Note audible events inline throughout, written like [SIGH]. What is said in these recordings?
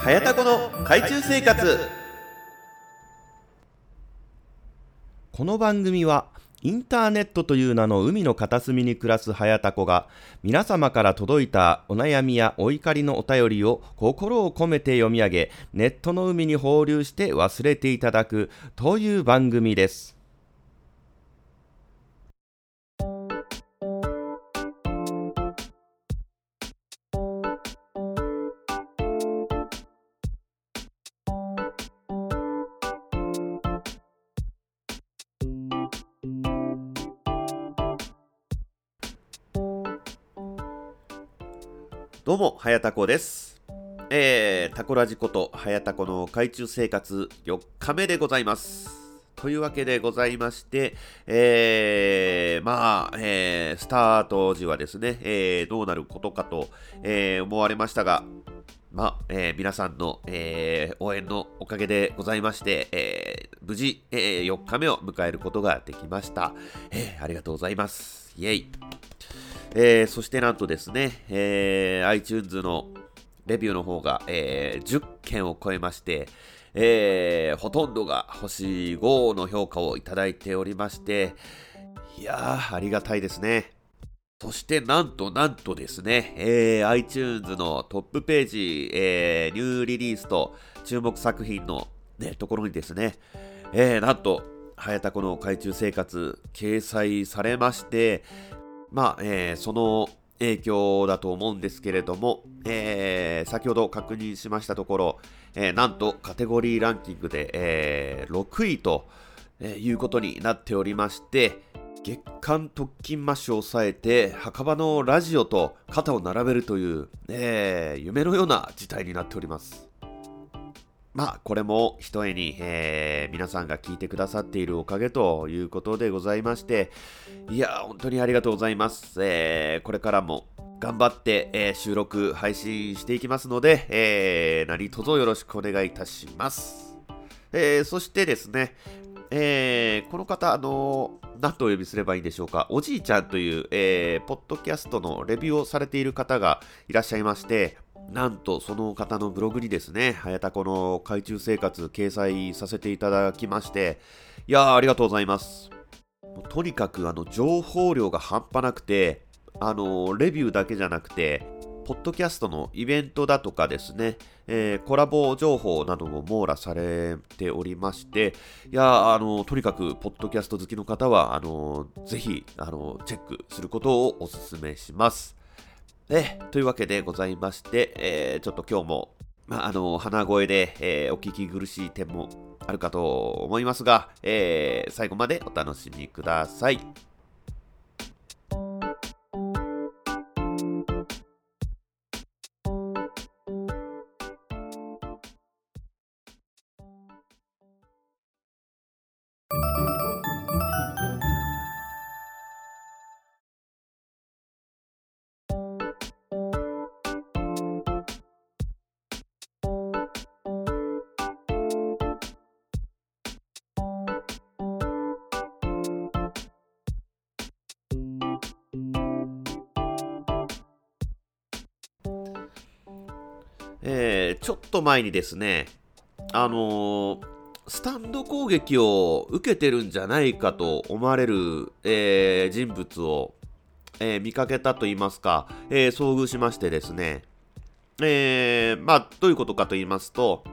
早田子の海中生活。この番組はインターネットという名の海の片隅に暮らす早田子が皆様から届いたお悩みやお怒りのお便りを心を込めて読み上げネットの海に放流して忘れていただくという番組です。どうも、はやたこです。えー、タコラジこと、はやたこの海中生活4日目でございます。というわけでございまして、えー、まあ、えー、スタート時はですね、えー、どうなることかと、えー、思われましたが、まあ、えー皆さんの、えー応援のおかげでございまして、えー無事、えー4日目を迎えることができました。えーありがとうございます。イェイ。えーそしてなんとですね、えー iTunes のレビューの方が、えー10件を超えまして、えーほとんどが星5の評価をいただいておりまして、いやー、ありがたいですね。そしてなんとなんとですね、えー iTunes のトップページ、えーニューリリースと注目作品の、ね、ところにですね、えーなんと、早田この海中生活掲載されまして、まあ、えーその影響だと思うんですけれども、えー先ほど確認しましたところ、えーなんとカテゴリーランキングで、えー6位と、えいうことになっておりまして、月間特勤マッシュを抑えて墓場のラジオと肩を並べるという、え夢のような事態になっております。まあ、これもひとえに、えー皆さんが聞いてくださっているおかげということでございまして、いや、本当にありがとうございます。えーこれからも頑張って、えー収録、配信していきますので、えー何卒よろしくお願いいたします。えーそしてですね、えーこの方、あのー何とお呼びすればいいんでしょうか、おじいちゃんという、えーポッドキャストのレビューをされている方がいらっしゃいまして、なんとその方のブログにですね、はやたこの海中生活掲載させていただきまして、いやー、ありがとうございます。とにかくあの情報量が半端なくて、あのレビューだけじゃなくて、ポッドキャストのイベントだとかですね、えーコラボ情報なども網羅されておりまして、いやあのとにかく、ポッドキャスト好きの方は、あのぜひ、あのチェックすることをお勧めします。ねというわけでございまして、えーちょっと今日も、まあ、あの鼻声で、えーお聞き苦しい点もあるかと思いますが、えー最後までお楽しみください。えーちょっと前にですね、あのースタンド攻撃を受けてるんじゃないかと思われる、えー人物を、えー見かけたと言いますか、えー遭遇しましてですね、えーまあ、どういうことかと言いますと、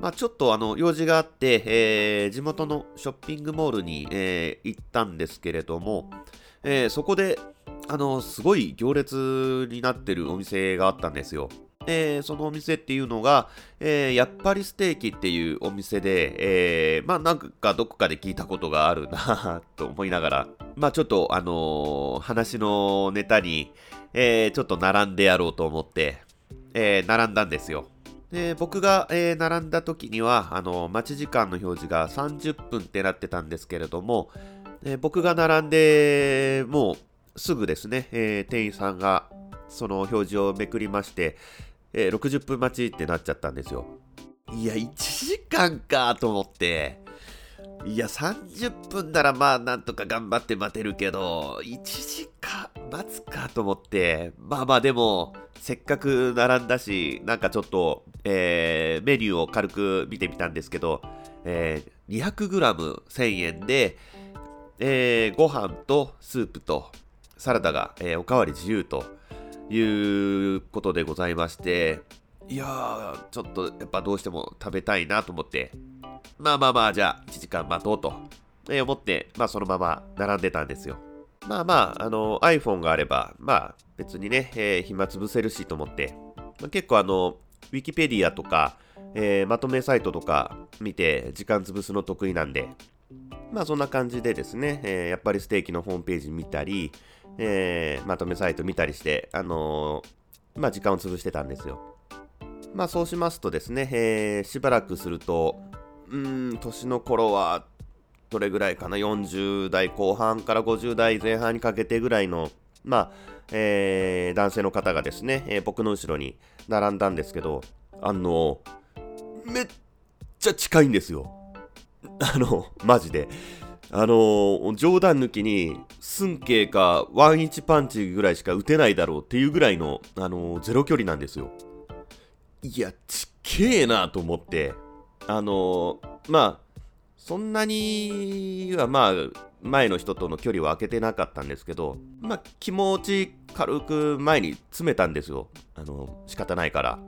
まあ、ちょっとあの用事があって、えー地元のショッピングモールに、えー行ったんですけれども、えーそこであのすごい行列になってるお店があったんですよ。えーそのお店っていうのが、えーやっぱりステーキっていうお店で、えーまあなんかどこかで聞いたことがあるなと思いながら、まあちょっとあのー話のネタに、えーちょっと並んでやろうと思って、えー並んだんですよ。で僕が、えー並んだ時にはあの待ち時間の表示が30分ってなってたんですけれども、えー僕が並んでもうすぐですね、えー店員さんがその表示をめくりまして、えー60分待ちってなっちゃったんですよ。いや、1時間かと思って、いや、30分ならまあなんとか頑張って待てるけど、1時間待つかと思って、まあまあでも、せっかく並んだし、なんかちょっと、えー、メニューを軽く見てみたんですけど、えー、200g1000 円で、えー、ご飯とスープとサラダが、えー、おかわり自由ということでございまして、いやー、ちょっとやっぱどうしても食べたいなと思って、まあまあまあ、じゃあ1時間待とうと、え、思って、まあそのまま並んでたんですよ。まあまあ、あの iPhone があれば、まあ別にね、えー、暇つぶせるしと思って、まあ、結構あの、Wikipedia とか、えー、まとめサイトとか見て時間潰すの得意なんで、まあそんな感じでですね、えー、やっぱりステーキのホームページ見たり、えー、まとめサイト見たりして、あのー、まあ時間を潰してたんですよ。まあそうしますとですね、えー、しばらくすると、うん、年の頃はどれぐらいかな、40代後半から50代前半にかけてぐらいの、まあ、えー、男性の方がですね、えー、僕の後ろに並んだんですけど、あの、めっちゃ近いんですよ。あの、マジで。あの冗談抜きに、寸慶かワンイチパンチぐらいしか打てないだろうっていうぐらいの、あのゼロ距離なんですよ。いや、ちっけえなと思って、あのまあ、そんなにはまあ前の人との距離は空けてなかったんですけどまあ気持ち軽く前に詰めたんですよ。あの仕方ないから。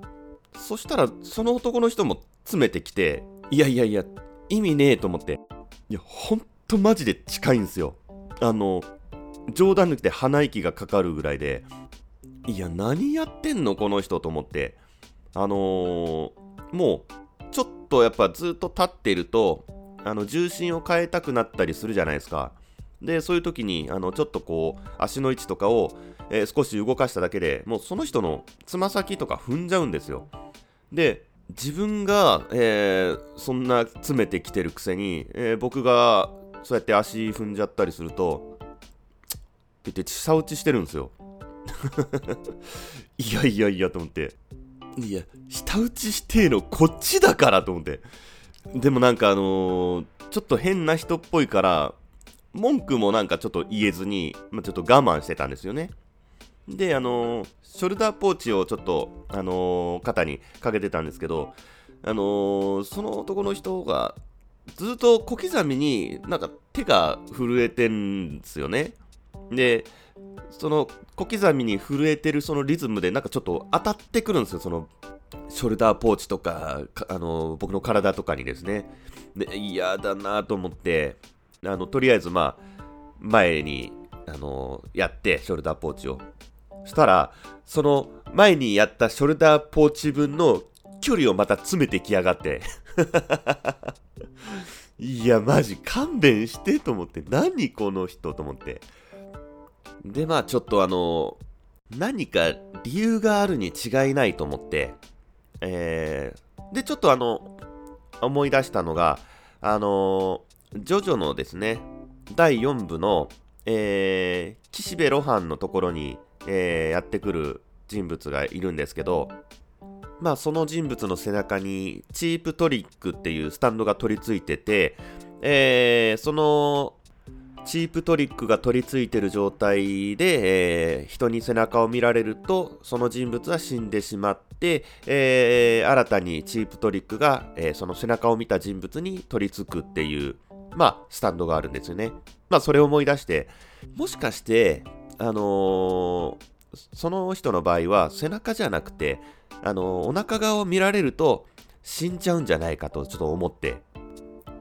そしたらその男の人も詰めてきていやいやいや意味ねえと思って。いやほんとマジで近いんですよあの冗談抜きで鼻息がかかるぐらいでいや何やってんの？この人と思ってあのー、もうちょっとやっぱずっと立ってるとあの重心を変えたくなったりするじゃないですか。で、そういう時に、あのちょっとこう、足の位置とかを、えー、少し動かしただけでもうその人のつま先とか踏んじゃうんですよ。で、自分が、えー、そんな詰めてきてるくせに、えー、僕がそうやって足踏んじゃったりすると、って言って下打ちしてるんですよ。[LAUGHS] いやいやいやと思って。いや、下打ちしてえのこっちだからと思って。でもなんかあのー、ちょっと変な人っぽいから、文句もなんかちょっと言えずに、まあ、ちょっと我慢してたんですよね。で、あのー、ショルダーポーチをちょっと、あのー、肩にかけてたんですけど、あのその男の人がずっと小刻みになんか手が震えてんですよね。で、その小刻みに震えてるそのリズムでなんかちょっと当たってくるんですよ、そのショルダーポーチとか、かあの僕の体とかにですね。で、嫌だなと思って、あの、とりあえずまあ、前に、あのやって、ショルダーポーチを。したら、その前にやったショルダーポーチ分の距離をまた詰めてきやがっていや、マジ勘弁してと思って。何この人と思って。で、まあちょっとあの、何か理由があるに違いないと思って、えー、で、ちょっとあの、思い出したのが、あのジョジョのですね、第4部の、えー、岸辺露伴のところに、えー、やってくる人物がいるんですけど、まあその人物の背中にチープトリックっていうスタンドが取り付いてて、えー、そのチープトリックが取り付いてる状態で、えー、人に背中を見られると、その人物は死んでしまって、えー、新たにチープトリックが、えー、その背中を見た人物に取り付くっていう、まあ、スタンドがあるんですよね。まあ、それを思い出して、もしかして、あのその人の場合は背中じゃなくて、あのお腹側を見られると死んじゃうんじゃないかとちょっと思って、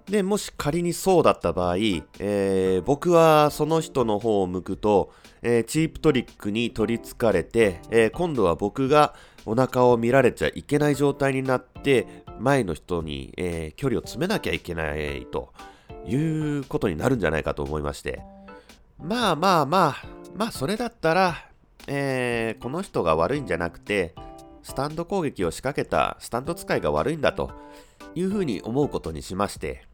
で、もし仮にそうだった場合、えー、僕はその人の方を向くと、えー、チープトリックに取りつかれて、えー、今度は僕がお腹を見られちゃいけない状態になって、前の人に、え距離を詰めなきゃいけないということになるんじゃないかと思いまして。まあまあまあ、まあそれだったら、えこの人が悪いんじゃなくて、スタンド攻撃を仕掛けたスタンド使いが悪いんだというふうに思うことにしまして、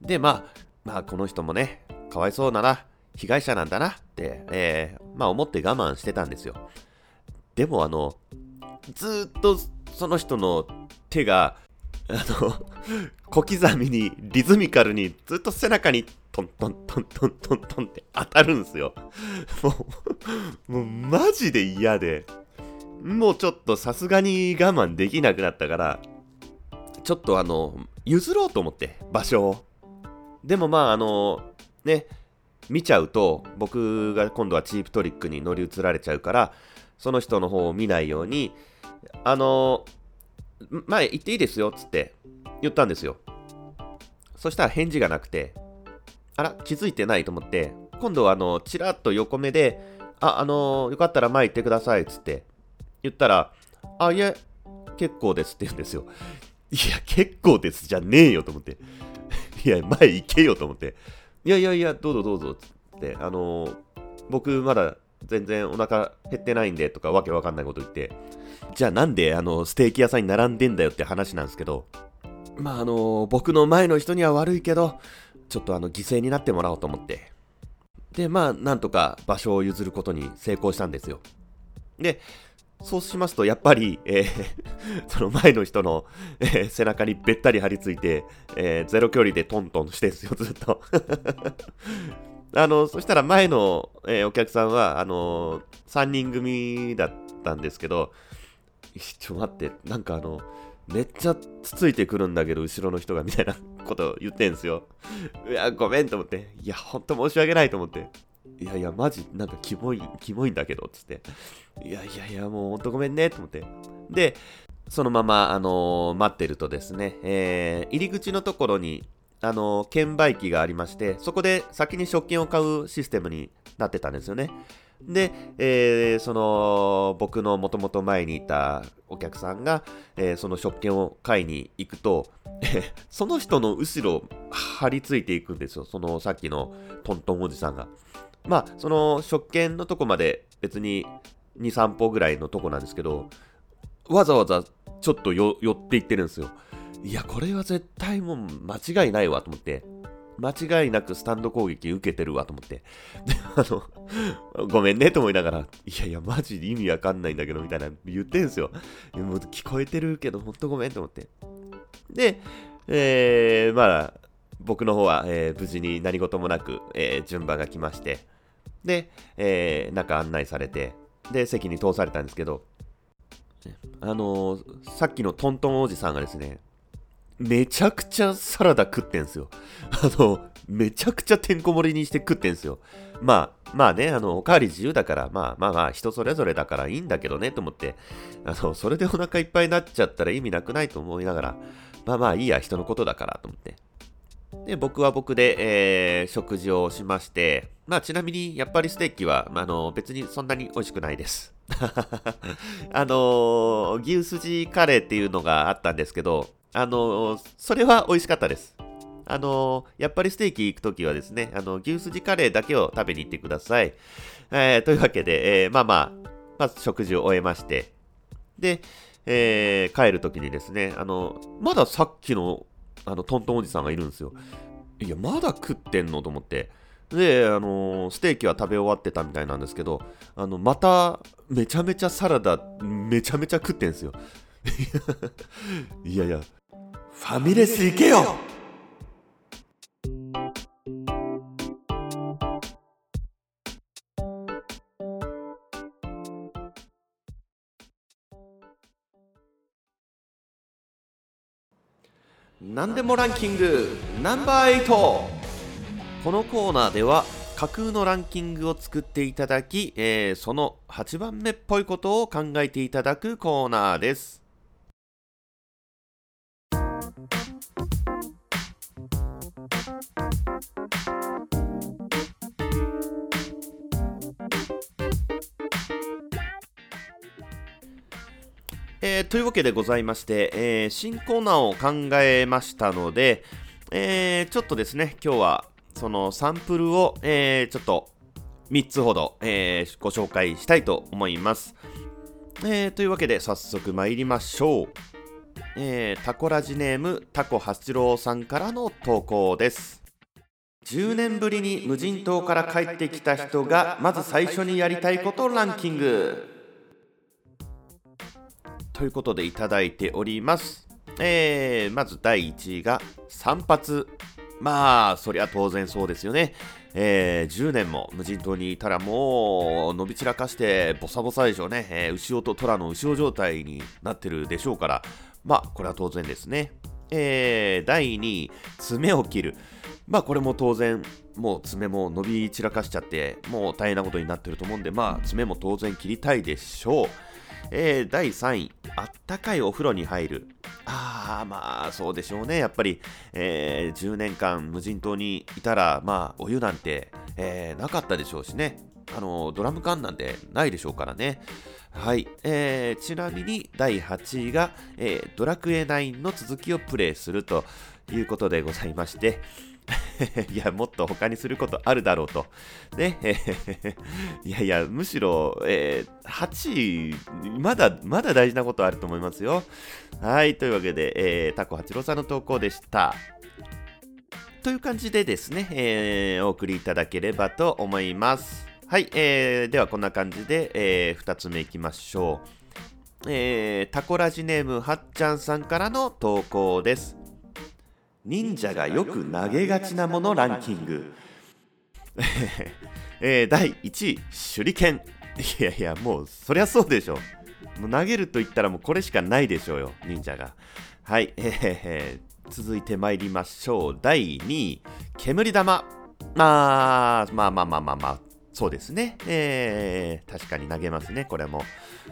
で、まあ、まあ、この人もね、かわいそうだな、被害者なんだなって、えー、まあ思って我慢してたんですよ。でもあの、ずっとその人の手が、あの、小刻みにリズミカルにずっと背中にトントントントントントンって当たるんですよ。もう、もうマジで嫌で、もうちょっとさすがに我慢できなくなったから、ちょっとあの、譲ろうと思って、場所を。でもまああの、ね、見ちゃうと、僕が今度はチープトリックに乗り移られちゃうから、その人の方を見ないように、あの、前行っていいですよ、つって言ったんですよ。そしたら返事がなくて、あら、気づいてないと思って、今度はあの、ちらっと横目で、あ、あのよかったら前行ってください、つって言ったら、あ、いえ、結構ですって言うんですよ。いや、結構ですじゃねえよと思って。いや、前行けよと思って。いやいやいや、どうぞどうぞ、つって、あの僕まだ全然お腹減ってないんでとかわけわかんないこと言って、じゃあなんであのステーキ屋さんに並んでんだよって話なんですけど、まああの僕の前の人には悪いけど、ちょっとあの犠牲になってもらおうと思って。で、まあなんとか場所を譲ることに成功したんですよ。で、そうしますと、やっぱり、えー、[LAUGHS] その前の人の、えー、背中にべったり張り付いて、えー、ゼロ距離でトントンしてんすよ、ずっと。[LAUGHS] あの、そしたら前の、えお客さんは、あの3人組だったんですけど、ちょ待って、なんかあの、めっちゃつついてくるんだけど、後ろの人がみたいな [LAUGHS] ことを言ってんすよ。いや、ごめんと思って。いや、ほんと申し訳ないと思って。いやいや、マジ、なんかキモい、キモいんだけど、つって。いやいやいや、もうほんとごめんね、と思って。で、そのまま、あのー、待ってるとですね、えー、入り口のところに、あのー、券売機がありまして、そこで先に食券を買うシステムになってたんですよね。で、えー、その僕のもともと前にいたお客さんが、えー、その食券を買いに行くと、[LAUGHS] その人の後ろ張り付いていくんですよ。そのさっきのトントンおじさんが。まあ、その食券のとこまで別に2、3歩ぐらいのとこなんですけど、わざわざちょっと寄っていってるんですよ。いや、これは絶対もう間違いないわと思って。間違いなくスタンド攻撃受けてるわと思って。で、あの、ごめんねと思いながら、いやいや、マジで意味わかんないんだけど、みたいな言ってんすよ。もう聞こえてるけど、ほんとごめんと思って。で、えー、まあ、僕の方は、えー、無事に何事もなく、えー、順番が来まして、で、えー、中案内されて、で、席に通されたんですけど、あのー、さっきのトントンおじさんがですね、めちゃくちゃサラダ食ってんすよ。[LAUGHS] あの、めちゃくちゃてんこ盛りにして食ってんすよ。まあ、まあね、あの、おかわり自由だから、まあまあまあ、人それぞれだからいいんだけどね、と思って、あの、それでお腹いっぱいになっちゃったら意味なくないと思いながら、まあまあいいや、人のことだからと思って。で、僕は僕で、えー、食事をしまして、まあちなみに、やっぱりステーキは、まあ、あの、別にそんなに美味しくないです。[LAUGHS] あのー、牛すじカレーっていうのがあったんですけど、あの、それは美味しかったです。あの、やっぱりステーキ行くときはですね、あの、牛すじカレーだけを食べに行ってください。えー、というわけで、えー、まあまあ、まず食事を終えまして、で、えー、帰るときにですね、あの、まださっきの、あの、トントンおじさんがいるんですよ。いや、まだ食ってんのと思って。で、あのステーキは食べ終わってたみたいなんですけど、あの、また、めちゃめちゃサラダ、めちゃめちゃ食ってんすよ。[LAUGHS] いやいや、ファミレス行けよ。なんでもランキングナンバー8このコーナーでは架空のランキングを作っていただき、えー、その8番目っぽいことを考えていただくコーナーです。えー、というわけでございまして、えー、新コーナーを考えましたので、えー、ちょっとですね、今日はそのサンプルを、えちょっと3つほど、えご紹介したいと思います。えというわけで早速参りましょう。えタコラジネームタコ八郎さんからの投稿です。10年ぶりに無人島から帰ってきた人がまず最初にやりたいことランキング。ということでいただいております。えー、まず第1位が散髪。まあ、そりゃ当然そうですよね。えー、10年も無人島にいたらもう伸び散らかしてボサボサでしょうね。えー、牛尾と虎の牛尾状態になってるでしょうから、まあ、これは当然ですね。えー、第2位、爪を切る。まあ、これも当然、もう爪も伸び散らかしちゃって、もう大変なことになってると思うんで、まあ、爪も当然切りたいでしょう。えー、第3位、あったかいお風呂に入る。ああ、まあ、そうでしょうね。やっぱり、えー、10年間無人島にいたら、まあ、お湯なんて、えー、なかったでしょうしね。あの、ドラム缶なんてないでしょうからね。はい。えー、ちなみに、第8位が、えー、ドラクエ9の続きをプレイするということでございまして、[LAUGHS] いや、もっと他にすることあるだろうと。ね、[LAUGHS] いやいや、むしろ、えー、8位、まだ、まだ大事なことあると思いますよ。はい、というわけで、えー、タコ八郎さんの投稿でした。という感じでですね、えー、お送りいただければと思います。はい、えー、ではこんな感じで、えー、2つ目いきましょう。えー、タコラジネームはっちゃんさんからの投稿です。忍者がよく投げがちなものランキング。[LAUGHS] えー、第1位、手裏剣。いやいや、もう、そりゃそうでしょ。もう投げると言ったらもうこれしかないでしょうよ、忍者が。はい、えー、続いて参りましょう。第2位、煙玉。あ、まあまあまあまあまあ、そうですね。えー、確かに投げますね、これも。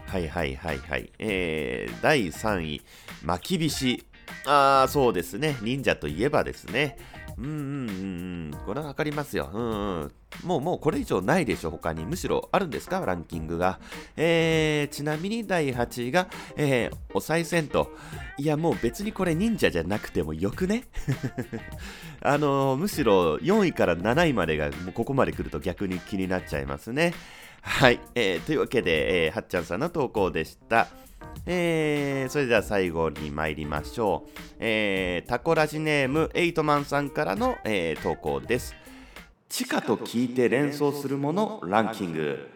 はいはいはいはい。えー、第3位、まきびし。ああ、そうですね。忍者といえばですね。うんうんうんうん。これはわかりますよ。うんうん。もうもうこれ以上ないでしょ、他に。むしろあるんですか、ランキングが。えー、ちなみに第8位が、えー、お賽銭と。いや、もう別にこれ忍者じゃなくてもよくね？[LAUGHS] あのー、むしろ4位から7位までが、もうここまで来ると逆に気になっちゃいますね。はい。えー、というわけで、えー、はっちゃんさんの投稿でした。えー、それでは最後に参りましょう。えー、タコラジネームエイトマンさんからの、えー、投稿です。地下と聞いて連想するものランキング。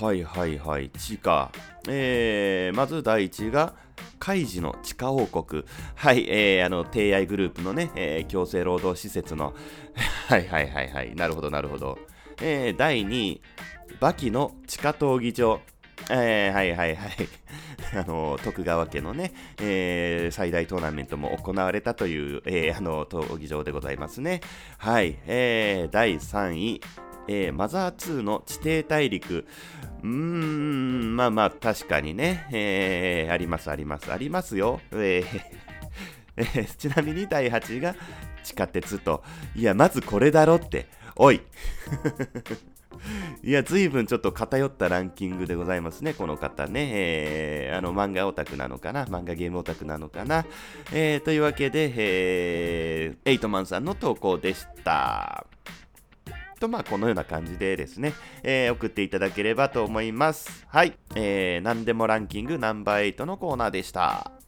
はいはいはい、地下。えー、まず第1位が、カイジの地下王国。はい、えー、あの、提愛グループのね、えー、強制労働施設の。[LAUGHS] はいはいはいはい、なるほどなるほど。えー、第2位、バキの地下闘技場。えー、はいはいはい。[LAUGHS] あの、徳川家のね、えー、最大トーナメントも行われたという、えー、あの、闘技場でございますね。はい。えー、第3位、えー、マザー2の地底大陸。うーん、まあまあ、確かにね、えー、ありますあります、ありますよ。えー [LAUGHS] えー、ちなみに第8位が地下鉄と。いや、まずこれだろって。おい [LAUGHS] [LAUGHS] いや、随分ちょっと偏ったランキングでございますね、この方ね。えー、あの、漫画オタクなのかな漫画ゲームオタクなのかなえー、というわけで、えー、エイトマンさんの投稿でした。と、まあ、このような感じでですね、えー、送っていただければと思います。はい。えー、何でもランキングナンバー8のコーナーでした。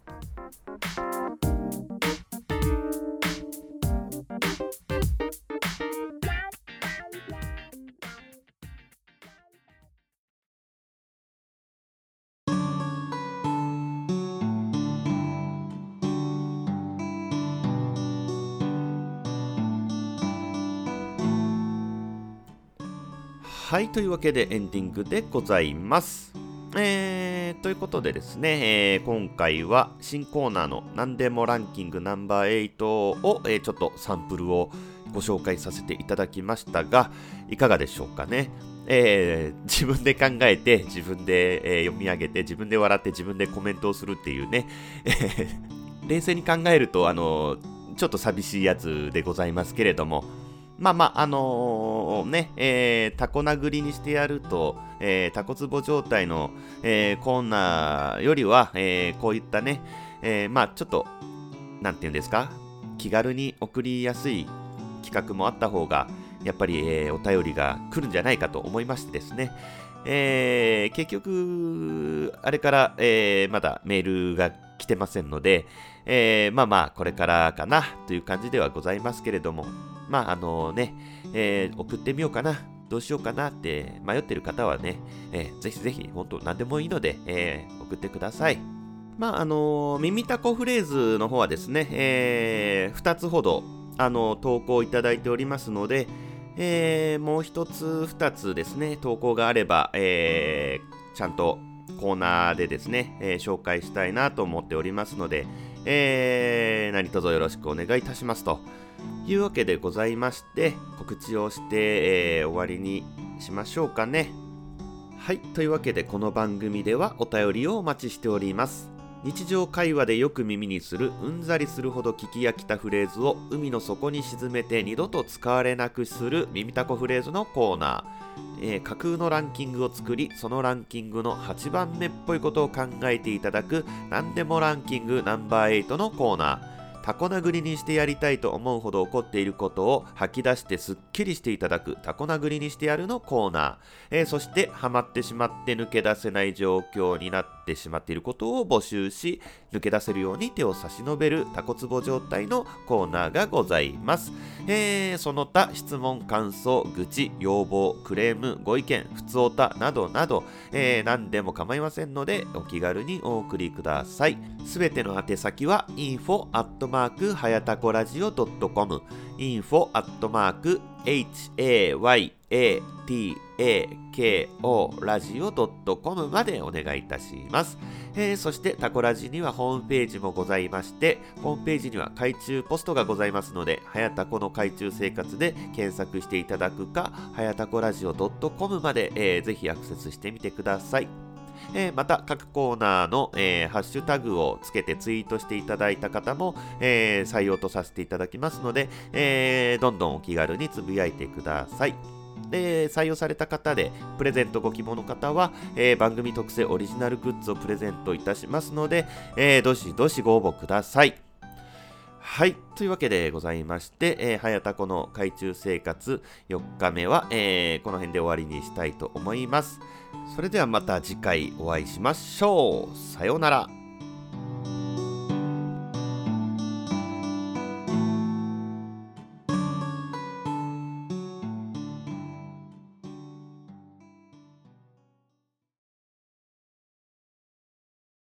というわけでエンディングでございます。えー、ということでですね、えー、今回は新コーナーの何でもランキングナンバー8を、えー、ちょっとサンプルをご紹介させていただきましたが、いかがでしょうかね。えー、自分で考えて、自分で、え、読み上げて、自分で笑って、自分でコメントをするっていうね、え冷静に考えると、あのちょっと寂しいやつでございますけれども、まあまあ、あのー、ね、えー、タコ殴りにしてやると、えー、タコツボ状態の、えー、コーナーよりは、えー、こういったね、えー、まあちょっと、なんていうんですか、気軽に送りやすい企画もあった方が、やっぱり、えー、お便りが来るんじゃないかと思いましてですね、えー、結局、あれから、えー、まだメールが来てませんので、えー、まあまあ、これからかなという感じではございますけれども、まああのね、えー、送ってみようかな、どうしようかなって迷ってる方はね、えー、ぜひぜひ本当何でもいいので、えー、送ってください。まああの耳たこフレーズの方はですね、えー、2つほど、あの投稿いただいておりますので、えー、もう一つ二つですね投稿があれば、えー、ちゃんとコーナーでですね、えー、紹介したいなと思っておりますので、えー、何卒よろしくお願いいたしますというわけでございまして告知をして、えー、終わりにしましょうかね。はいというわけでこの番組ではお便りをお待ちしております。日常会話でよく耳にするうんざりするほど聞き飽きたフレーズを海の底に沈めて二度と使われなくする耳たこフレーズのコーナー、えー、架空のランキングを作りそのランキングの8番目っぽいことを考えていただく何でもランキングナンバー8のコーナー。タコ殴りにしてやりたいと思うほど怒っていることを吐き出してすっきりしていただくタコ殴りにしてやるのコーナー、えー、そしてハマってしまって抜け出せない状況になっててしまっていることを募集し抜け出せるように手を差し伸べるタコツボ状態のコーナーがございます、えー、その他質問感想愚痴要望クレームご意見ふつおたなどなど、えー、何でも構いませんのでお気軽にお送りください。すべての宛先は info@ マークはやたこラジオ .com info アットマーク h a y a t akoradio.com までお願いいたします。えー、そしてタコラジにはホームページもございまして、ホームページには海中ポストがございますので、はやたこの海中生活で検索していただくか、はやたこラジオ .com まで、えー、ぜひアクセスしてみてください。えー、また各コーナーの、えー、ハッシュタグをつけてツイートしていただいた方も、えー、採用とさせていただきますので、えどんどんお気軽につぶやいてください。で採用された方でプレゼントご希望の方は、えー、番組特製オリジナルグッズをプレゼントいたしますので、えー、どしどしご応募ください。はい。というわけでございまして、えー、はやたこの海中生活4日目は、えー、この辺で終わりにしたいと思います。それではまた次回お会いしましょう。さようなら。